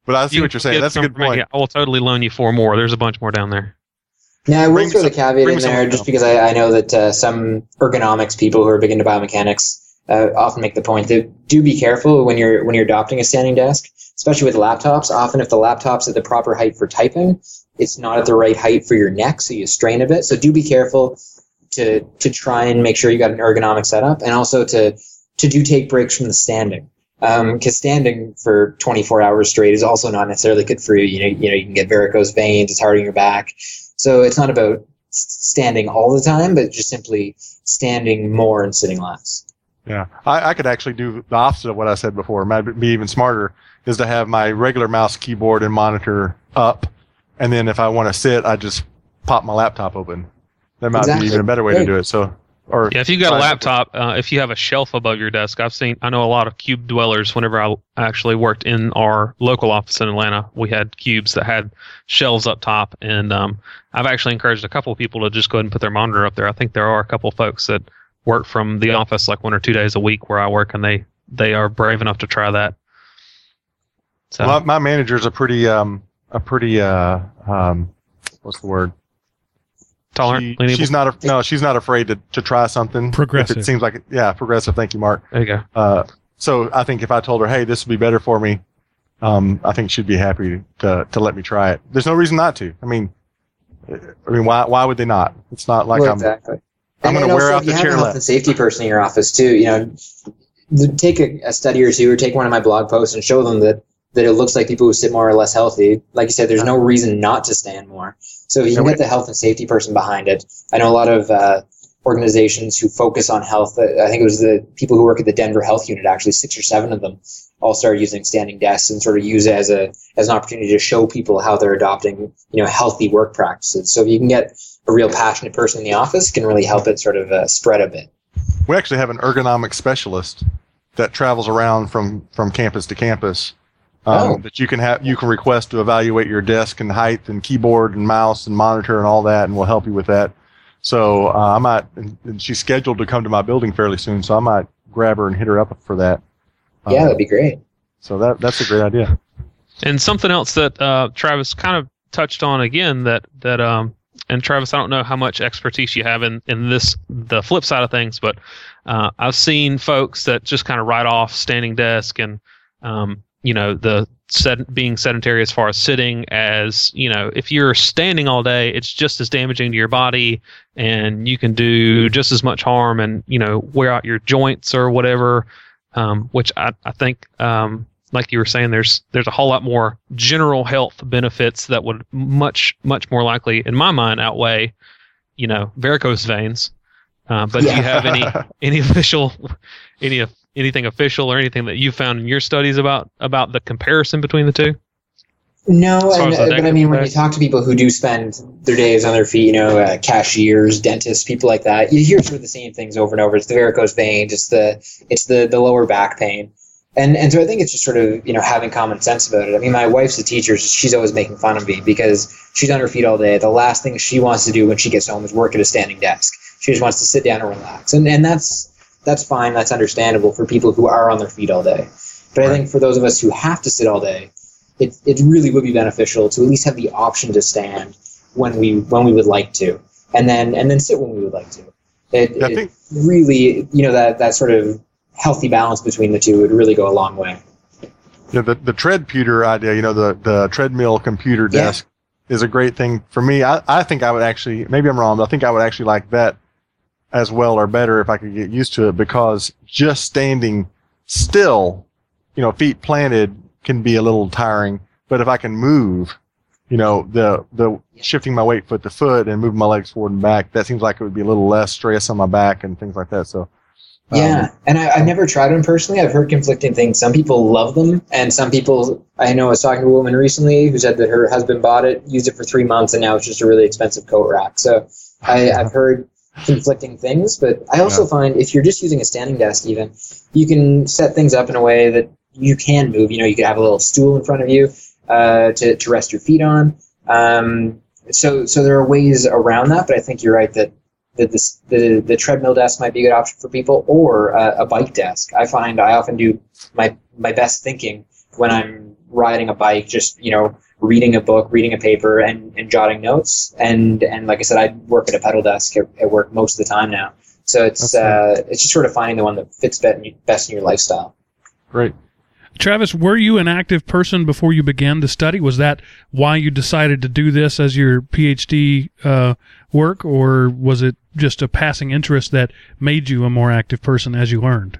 Speaker 2: but I see
Speaker 3: you
Speaker 2: what you're saying. That's a good
Speaker 3: from me.
Speaker 2: point.
Speaker 3: I will totally loan you four more. There's a bunch more down there.
Speaker 4: Now, I will
Speaker 2: Bring me
Speaker 4: throw the caveat in there just because I, I know that uh, some ergonomics people who are big into biomechanics uh, often make the point that do be careful when you're when you're adopting a standing desk, especially with laptops. Often, if the laptop's at the proper height for typing, it's not at the right height for your neck, so you strain a bit. So do be careful to to try and make sure you got an ergonomic setup, and also to to do take breaks from the standing. Um, because standing for 24 hours straight is also not necessarily good for you. You know, you know, you can get varicose veins. It's hard on your back. So it's not about standing all the time, but just simply standing more and sitting less.
Speaker 2: Yeah, I, I could actually do the opposite of what I said before. Might be even smarter is to have my regular mouse, keyboard, and monitor up, and then if I want to sit, I just pop my laptop open. That might
Speaker 4: Exactly.
Speaker 2: be even a better way
Speaker 4: Right.
Speaker 2: to do it. So, or
Speaker 3: Yeah, if you've got a laptop, uh, if you have a shelf above your desk, I've seen. I know a lot of cube dwellers. Whenever I actually worked in our local office in Atlanta, we had cubes that had shelves up top, and um, I've actually encouraged a couple of people to just go ahead and put their monitor up there. I think there are a couple of folks that work from the office like one or two days a week where I work, and they they are brave enough to try that. So
Speaker 2: My, my manager's a pretty um a pretty uh um what's the word?
Speaker 3: tolerant,
Speaker 2: She-
Speaker 3: lenient.
Speaker 2: she's not a, no, she's not afraid to, to try something. Progressive. If
Speaker 1: Progressive.
Speaker 2: it seems like it, yeah, progressive. Thank you, Mark.
Speaker 3: there you go.
Speaker 2: Uh, so I think if I told her, hey, this would be better for me, um, I think she'd be happy to to let me try it. There's no reason not to. I mean, I mean, why why would they not? It's not like
Speaker 4: Well,
Speaker 2: I'm.
Speaker 4: exactly.
Speaker 2: I'm gonna
Speaker 4: and
Speaker 2: wear
Speaker 4: also,
Speaker 2: out
Speaker 4: if you
Speaker 2: the
Speaker 4: have a health and safety person in your office too. You know, take a, a study or two, or take one of my blog posts and show them that that it looks like people who sit more are less healthy. Like you said, there's no reason not to stand more. So if you can get the health and safety person behind it. I know a lot of uh, organizations who focus on health. uh, I think it was the people who work at the Denver Health Unit. Actually, six or seven of them all started using standing desks and sort of use it as a as an opportunity to show people how they're adopting you know healthy work practices. So if you can get a real passionate person in the office, it can really help it sort of uh, spread a bit.
Speaker 2: We actually have an ergonomic specialist that travels around from from campus to campus. Um,
Speaker 4: Oh.
Speaker 2: That you can have you can request to evaluate your desk and height and keyboard and mouse and monitor and all that, and we'll help you with that. So uh, I might, and and she's scheduled to come to my building fairly soon, so I might grab her and hit her up for that.
Speaker 4: Yeah,
Speaker 2: Um,
Speaker 4: that'd be great.
Speaker 2: so that that's a great idea.
Speaker 3: And something else that uh, Travis kind of touched on again that that um and Travis, I don't know how much expertise you have in in this the flip side of things, but uh, I've seen folks that just kind of write off standing desk and um, you know the sed- being sedentary as far as sitting as you know if you're standing all day, it's just as damaging to your body and you can do just as much harm and you know wear out your joints or whatever. Um, which I I think um, like you were saying, there's there's a whole lot more general health benefits that would much much more likely, in my mind, outweigh, you know, varicose veins. Uh, but do you have any <laughs> any official, any anything official or anything that you found in your studies about about the comparison between the two?
Speaker 4: No, and, but I mean, when you talk to people who do spend their days on their feet, you know, uh, cashiers, dentists, people like that, you hear sort of the same things over and over. It's the varicose veins, it's the it's the the lower back pain, and and so I think it's just sort of you know having common sense about it. I mean, my wife's a teacher; so she's always making fun of me because she's on her feet all day. The last thing she wants to do when she gets home is work at a standing desk. She just wants to sit down and relax, and and that's that's fine. That's understandable for people who are on their feet all day. But I think for those of us who have to sit all day, it, it really would be beneficial to at least have the option to stand when we when we would like to, and then and then sit when we would like to. It,
Speaker 2: Yeah, I
Speaker 4: it
Speaker 2: think
Speaker 4: really, you know, that that sort of healthy balance between the two would really go a long way.
Speaker 2: you know, the the treadputer idea, you know, the the treadmill computer
Speaker 4: Yeah.
Speaker 2: desk is a great thing for me. I, I think I would actually, maybe I'm wrong, but I think I would actually like that as well or better if I could get used to it because just standing still, you know, feet planted can be a little tiring. But if I can move, you know, the the shifting my weight foot to foot and moving my legs forward and back, that seems like it would be a little less stress on my back and things like that. So, um,
Speaker 4: Yeah, and I, I've never tried them personally. I've heard conflicting things. Some people love them, and some people. I know I was talking to a woman recently who said that her husband bought it, used it for three months, and now it's just a really expensive coat rack. So I, I've heard conflicting things, but I also
Speaker 2: Yeah.
Speaker 4: find if you're just using a standing desk, even you can set things up in a way that you can move. You know, you could have a little stool in front of you uh, to to rest your feet on. Um, so so there are ways around that, but I think you're right that that this, the the treadmill desk might be a good option for people, or uh, a bike desk. I find I often do my my best thinking when I'm riding a bike, just you know, reading a book, reading a paper, and, and jotting notes. And and like I said, I work at a pedal desk at, at work most of the time now. So it's uh, it's just sort of finding the one that fits best in, best in your lifestyle.
Speaker 2: great.
Speaker 1: Travis, were you an active person before you began to study? Was that why you decided to do this as your PhD uh, work, or was it just a passing interest that made you a more active person as you learned?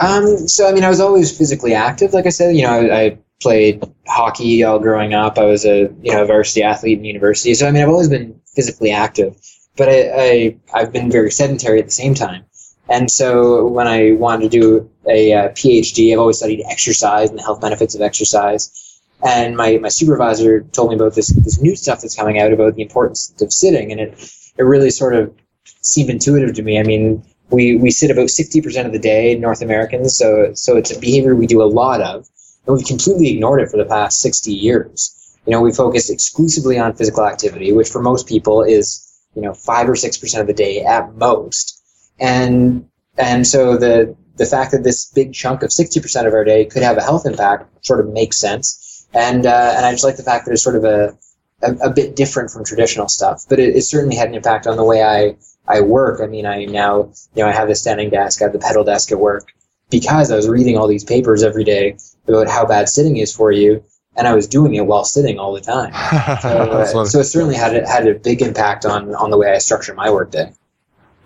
Speaker 4: Um, so I mean, I was always physically active. Like I said, you know, I, I played hockey all growing up. I was a you know varsity athlete in university. So I mean, I've always been physically active, but I, I I've been very sedentary at the same time. And so when I wanted to do a, uh PhD, I've always studied exercise and the health benefits of exercise. And my, my supervisor told me about this this new stuff that's coming out about the importance of sitting, and it it really sort of seemed intuitive to me. I mean, we we sit about sixty percent of the day, North Americans, so so it's a behavior we do a lot of, and we've completely ignored it for the past sixty years. You know, we focused exclusively on physical activity, which for most people is you know five or six percent of the day at most, and and so the the fact that this big chunk of 60% of our day could have a health impact sort of makes sense. And, uh, and I just like the fact that it's sort of a, a, a bit different from traditional stuff, but it, it, certainly had an impact on the way I, I work. I mean, I now, you know, I have the standing desk, I have the pedal desk at work because I was reading all these papers every day about how bad sitting is for you. And I was doing it while sitting all the time. <laughs> So, uh, so it certainly had a, had a big impact on, on the way I structure my workday.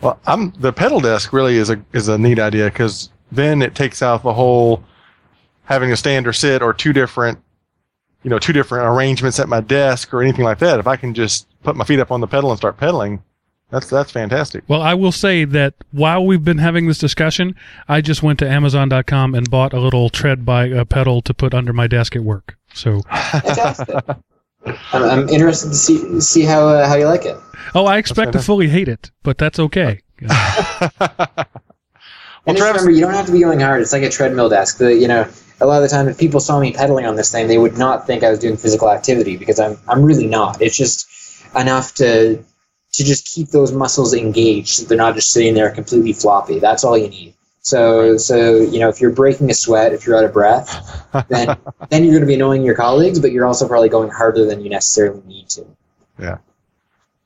Speaker 2: Well, I'm the pedal desk really is a is a neat idea because then it takes out the whole having a stand or sit or two different you know two different arrangements at my desk or anything like that. If I can just put my feet up on the pedal and start pedaling, that's that's fantastic.
Speaker 1: Well, I will say that while we've been having this discussion, I just went to Amazon.com and bought a little tread by a pedal to put under my desk at work. So
Speaker 4: fantastic. <laughs> I'm, I'm, interested to see see how uh, how you like it.
Speaker 1: Oh, I expect to fully hate it, but that's okay. <laughs>
Speaker 4: well, and just remember, you don't have to be going hard. It's like a treadmill desk. The, you know, a lot of the time, if people saw me pedaling on this thing, they would not think I was doing physical activity because I'm I'm really not. It's just enough to to just keep those muscles engaged so they're not just sitting there completely floppy. That's all you need. So, so you know, if you're breaking a sweat, if you're out of breath, <laughs> then then you're going to be annoying your colleagues, but you're also probably going harder than you necessarily need to.
Speaker 2: Yeah.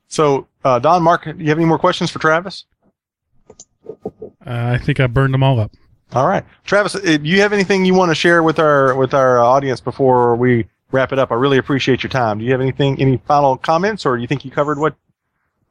Speaker 2: So, uh, Don, Mark, do you have any more questions for Travis?
Speaker 1: Uh, I think I burned them all up.
Speaker 2: All right, Travis, uh, do you have anything you want to share with our with our audience before we wrap it up? I really appreciate your time. Do you have anything, any final comments, or do you think you covered what?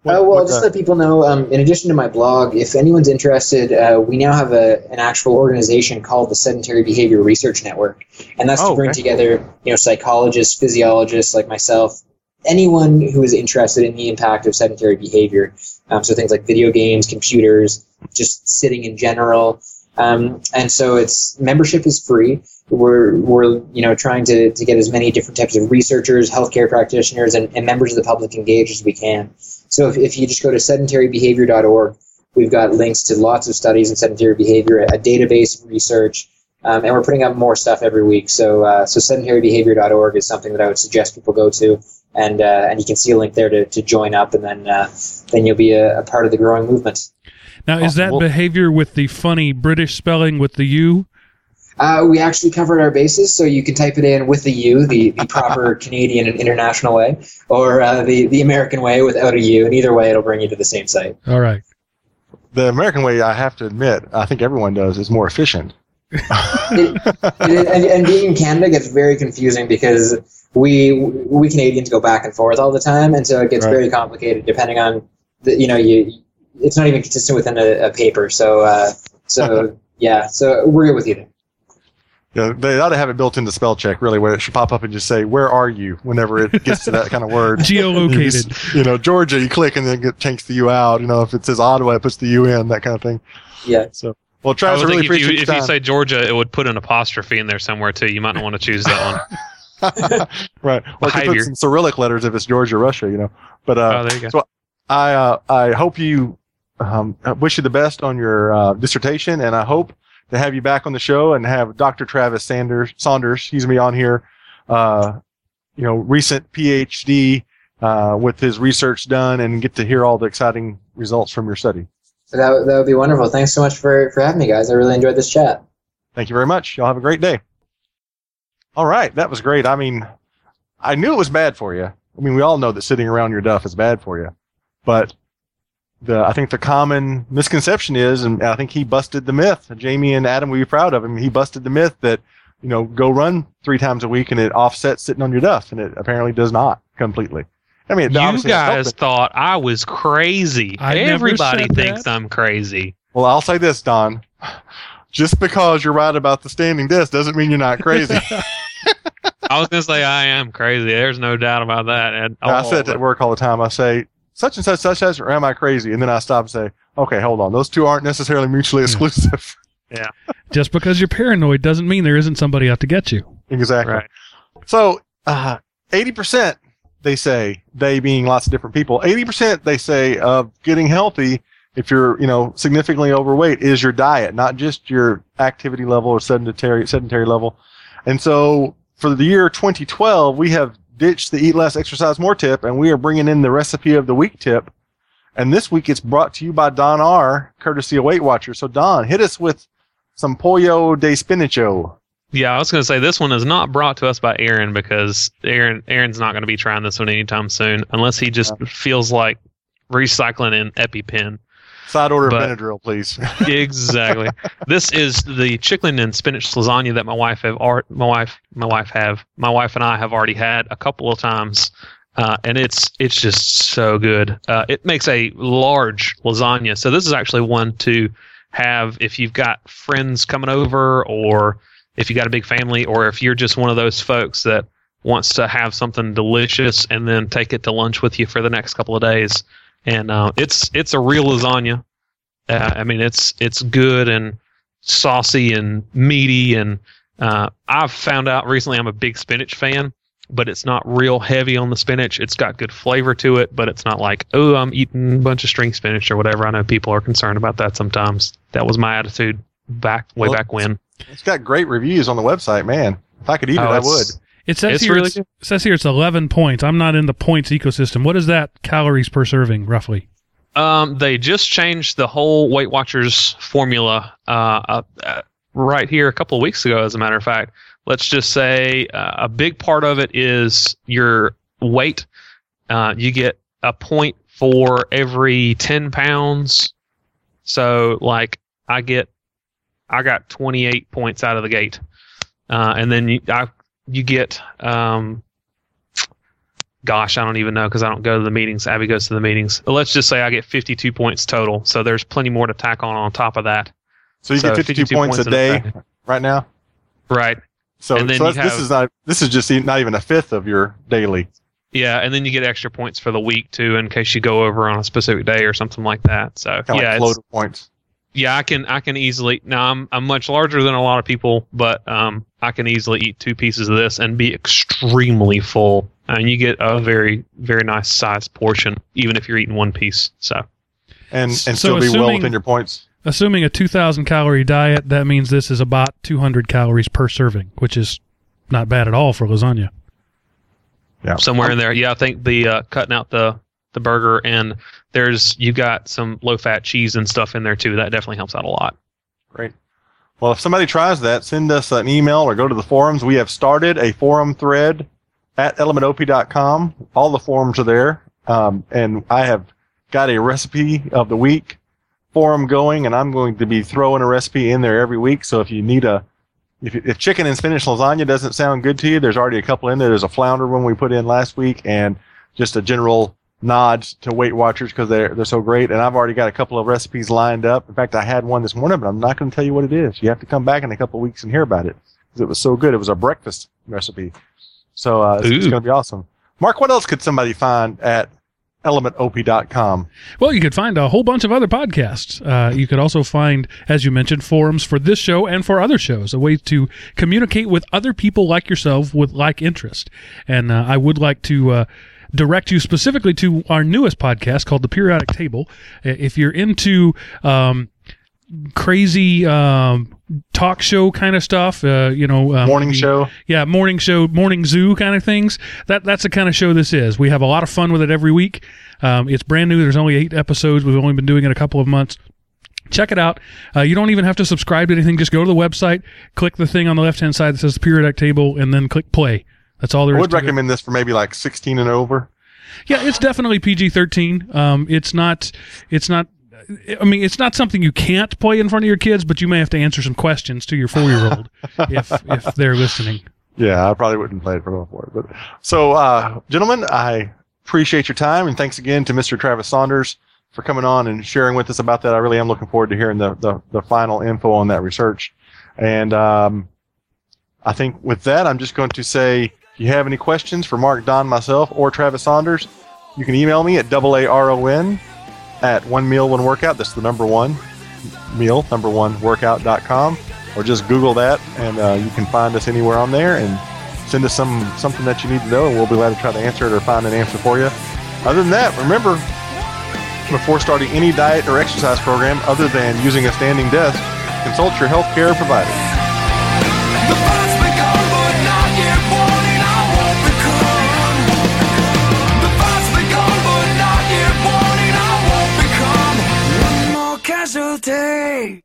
Speaker 4: What uh, well, just the... let people know. Um, in addition to my blog, if anyone's interested, uh, we now have a an actual organization called the Sedentary Behavior Research Network, and that's oh, to bring okay. together you know psychologists, physiologists like myself, anyone who is interested in the impact of sedentary behavior. Um, so things like video games, computers, just sitting in general. Um, and so it's membership is free. We're we're you know trying to, to get as many different types of researchers, healthcare practitioners, and, and members of the public engaged as we can. So if, if you just go to sedentarybehavior.org, we've got links to lots of studies in sedentary behavior, a database of research, um, and we're putting up more stuff every week. So uh, so sedentarybehavior.org is something that I would suggest people go to and uh, and you can see a link there to, to join up, and then uh, then you'll be a, a, part of the growing movement.
Speaker 1: Now, is that behavior with the funny British spelling with the U?
Speaker 4: Uh, we actually covered our bases, so you can type it in with the U, the, the proper <laughs> Canadian and international way, or uh, the the American way without a U, and either way, it'll bring you to the same site.
Speaker 1: All right.
Speaker 2: The American way, I have to admit, I think everyone does, is more efficient.
Speaker 4: it, it, and, and being in Canada gets very confusing because we we Canadians go back and forth all the time, and so it gets right. very complicated depending on the you know you. It's not even consistent within a, a paper, so uh, so <laughs> yeah, so we're good with you.
Speaker 2: Yeah, they ought to have it built into spell check, really, where it should pop up and just say, "Where are you?" Whenever it gets to that kind of word, <laughs>
Speaker 1: geolocated.
Speaker 2: You, just, you know, Georgia, you click and then it takes the U out. You know, if it says Ottawa, it puts the U in, that kind of thing.
Speaker 4: Yeah.
Speaker 2: So well, Travis, I really
Speaker 3: if,
Speaker 2: you,
Speaker 3: if you, say Georgia, it would put an apostrophe in there somewhere too. You might not want to choose that one. <laughs>
Speaker 2: right. Or you put some Cyrillic letters if it's Georgia, Russia, you know. But uh,
Speaker 3: oh, there you go.
Speaker 2: So I uh, I hope you um, wish you the best on your uh, dissertation, and I hope to have you back on the show and have Dr. Travis Sanders Saunders. He's gonna on here. Uh, you know, recent PhD uh, with his research done, and get to hear all the exciting results from your study.
Speaker 4: So that that would be wonderful. Thanks so much for for having me, guys. I really enjoyed this chat.
Speaker 2: Thank you very much. Y'all have a great day. All right, that was great. I mean, I knew it was bad for you. I mean, we all know that sitting around your duff is bad for you, but the I think the common misconception is, and I think he busted the myth. Jamie and Adam will be proud of him. He busted the myth that you know go run three times a week and it offsets sitting on your duff, and it apparently does not completely. I mean,
Speaker 3: you guys thought I was crazy.
Speaker 1: I
Speaker 3: Everybody thinks that. I'm crazy.
Speaker 2: Well, I'll say this, Don. Just because you're right about the standing desk doesn't mean you're not crazy. <laughs>
Speaker 3: I was gonna say I am crazy. There's no doubt about that. And
Speaker 2: I say it at work all the time. I say such and such, such as, or am I crazy? And then I stop and say, okay, hold on. Those two aren't necessarily mutually exclusive. <laughs>
Speaker 3: yeah.
Speaker 1: Just because you're paranoid doesn't mean there isn't somebody out to get you.
Speaker 2: Exactly.
Speaker 3: Right.
Speaker 2: So, uh, 80%, they say, they being lots of different people, 80% they say of getting healthy, if you're, you know, significantly overweight, is your diet, not just your activity level or sedentary, sedentary level. And so for the year 2012, we have ditched the eat less, exercise more tip, and we are bringing in the recipe of the week tip. And this week it's brought to you by Don R., courtesy of Weight Watchers. So Don, hit us with some pollo de spinacho.
Speaker 3: Yeah, I was going to say this one is not brought to us by Aaron because Aaron Aaron's not going to be trying this one anytime soon unless he just feels like recycling an EpiPen.
Speaker 2: Side order
Speaker 3: But-
Speaker 2: of Benadryl, please. <laughs>
Speaker 3: exactly. this is the chicken and spinach lasagna that my wife have my wife my wife have my wife and I have already had a couple of times, uh, and it's it's just so good. Uh, it makes a large lasagna, so this is actually one to have if you've got friends coming over, or if you got a big family, or if you're just one of those folks that wants to have something delicious and then take it to lunch with you for the next couple of days. And uh, it's it's a real lasagna. Uh, I mean, it's it's good and saucy and meaty, and uh, I've found out recently I'm a big spinach fan, but it's not real heavy on the spinach. It's got good flavor to it, but it's not like oh I'm eating a bunch of string spinach or whatever. I know people are concerned about that sometimes. That was my attitude back way
Speaker 2: Well,
Speaker 3: back when.
Speaker 2: It's got great reviews on the website, man. If I could eat
Speaker 3: Oh,
Speaker 2: it, I would.
Speaker 1: It says
Speaker 3: It's
Speaker 1: here
Speaker 3: really
Speaker 1: it says here it's 11 points. I'm not in the points ecosystem. What is that calories per serving roughly?
Speaker 3: Um, they just changed the whole Weight Watchers formula uh, uh, uh, right here a couple of weeks ago, as a matter of fact. Let's just say uh, a big part of it is your weight. Uh, you get a point for every 10 pounds. So, like, I get, I got 28 points out of the gate. Uh, and then you, I, you get, um, gosh, I don't even know because I don't go to the meetings. Abby goes to the meetings. But let's just say I get 52 points total. So there's plenty more to tack on on top of that.
Speaker 2: So you
Speaker 3: So
Speaker 2: get 52,
Speaker 3: 52
Speaker 2: points,
Speaker 3: points
Speaker 2: a
Speaker 3: in a
Speaker 2: day right now.
Speaker 3: Right.
Speaker 2: So, so that's- this is not this is just not even a fifth of your daily.
Speaker 3: Yeah, and then you get extra points for the week too, in case you go over on a specific day or something like that. So
Speaker 2: Kind of
Speaker 3: yeah,
Speaker 2: like floater points.
Speaker 3: Yeah, I can I can easily. Now I'm I'm much larger than a lot of people, but um I can easily eat two pieces of this and be extremely full, and you get a very very nice sized portion, even if you're eating one piece. So
Speaker 2: And and
Speaker 1: So
Speaker 2: still be well within your points.
Speaker 1: Assuming a 2,000 calorie diet, that means this is about 200 calories per serving, which is not bad at all for lasagna.
Speaker 2: Yeah.
Speaker 3: somewhere in there. Yeah, I think the uh, cutting out the the burger and there's you got some low fat cheese and stuff in there too. That definitely helps out a lot.
Speaker 2: Great. Well, if somebody tries that, send us an email or go to the forums. We have started a forum thread at elementop.com. All the forums are there. Um, and I have got a recipe of the week forum going, and I'm going to be throwing a recipe in there every week. So if you need a, if, if chicken and spinach lasagna doesn't sound good to you, there's already a couple in there. There's a flounder one we put in last week, and just a general nod to Weight Watchers because they're they're so great. And I've already got a couple of recipes lined up. In fact, I had one this morning, but I'm not going to tell you what it is. You have to come back in a couple of weeks and hear about it because it was so good. It was a breakfast recipe, so uh, it's, it's going to be awesome. Mark, what else could somebody find at elementop.com?
Speaker 1: Well, you could find a whole bunch of other podcasts. Uh, you could also find, as you mentioned, forums for this show and for other shows, a way to communicate with other people like yourself with like interest. And uh, I would like to. Uh, Direct you specifically to our newest podcast called The Periodic Table. Uh, If you're into um, crazy um, talk show kind of stuff, uh, you know, um,
Speaker 2: Morning show.
Speaker 1: yeah, morning show, morning zoo kind of things. That that's the kind of show this is. We have a lot of fun with it every week. Um, it's brand new. There's only eight episodes. We've only been doing it a couple of months. Check it out. Uh, you don't even have to subscribe to anything. Just go to the website, click the thing on the left hand side that says periodic table, and then click play. That's all there
Speaker 2: I would
Speaker 1: to it.
Speaker 2: recommend this for maybe like 16 and over.
Speaker 1: Yeah, it's definitely PG thirteen. Um, it's not. It's not. I mean, it's not something you can't play in front of your kids, but you may have to answer some questions to your four year old <laughs> if if they're listening.
Speaker 2: Yeah, I probably wouldn't play it for for it. But so, uh, gentlemen, I appreciate your time and thanks again to Mr. Travis Saunders for coming on and sharing with us about that. I really am looking forward to hearing the the, the final info on that research. And um, I think with that, I'm just going to say, you have any questions for Mark, Don, myself, or Travis Saunders, you can email me at double A R O N at one meal one workout. That's the number one meal number one workout.com or just Google that, and uh, you can find us anywhere on there and send us some something that you need to know, and we'll be glad to try to answer it or find an answer for you. Other than that, remember before starting any diet or exercise program other than using a standing desk, consult your healthcare provider.
Speaker 5: But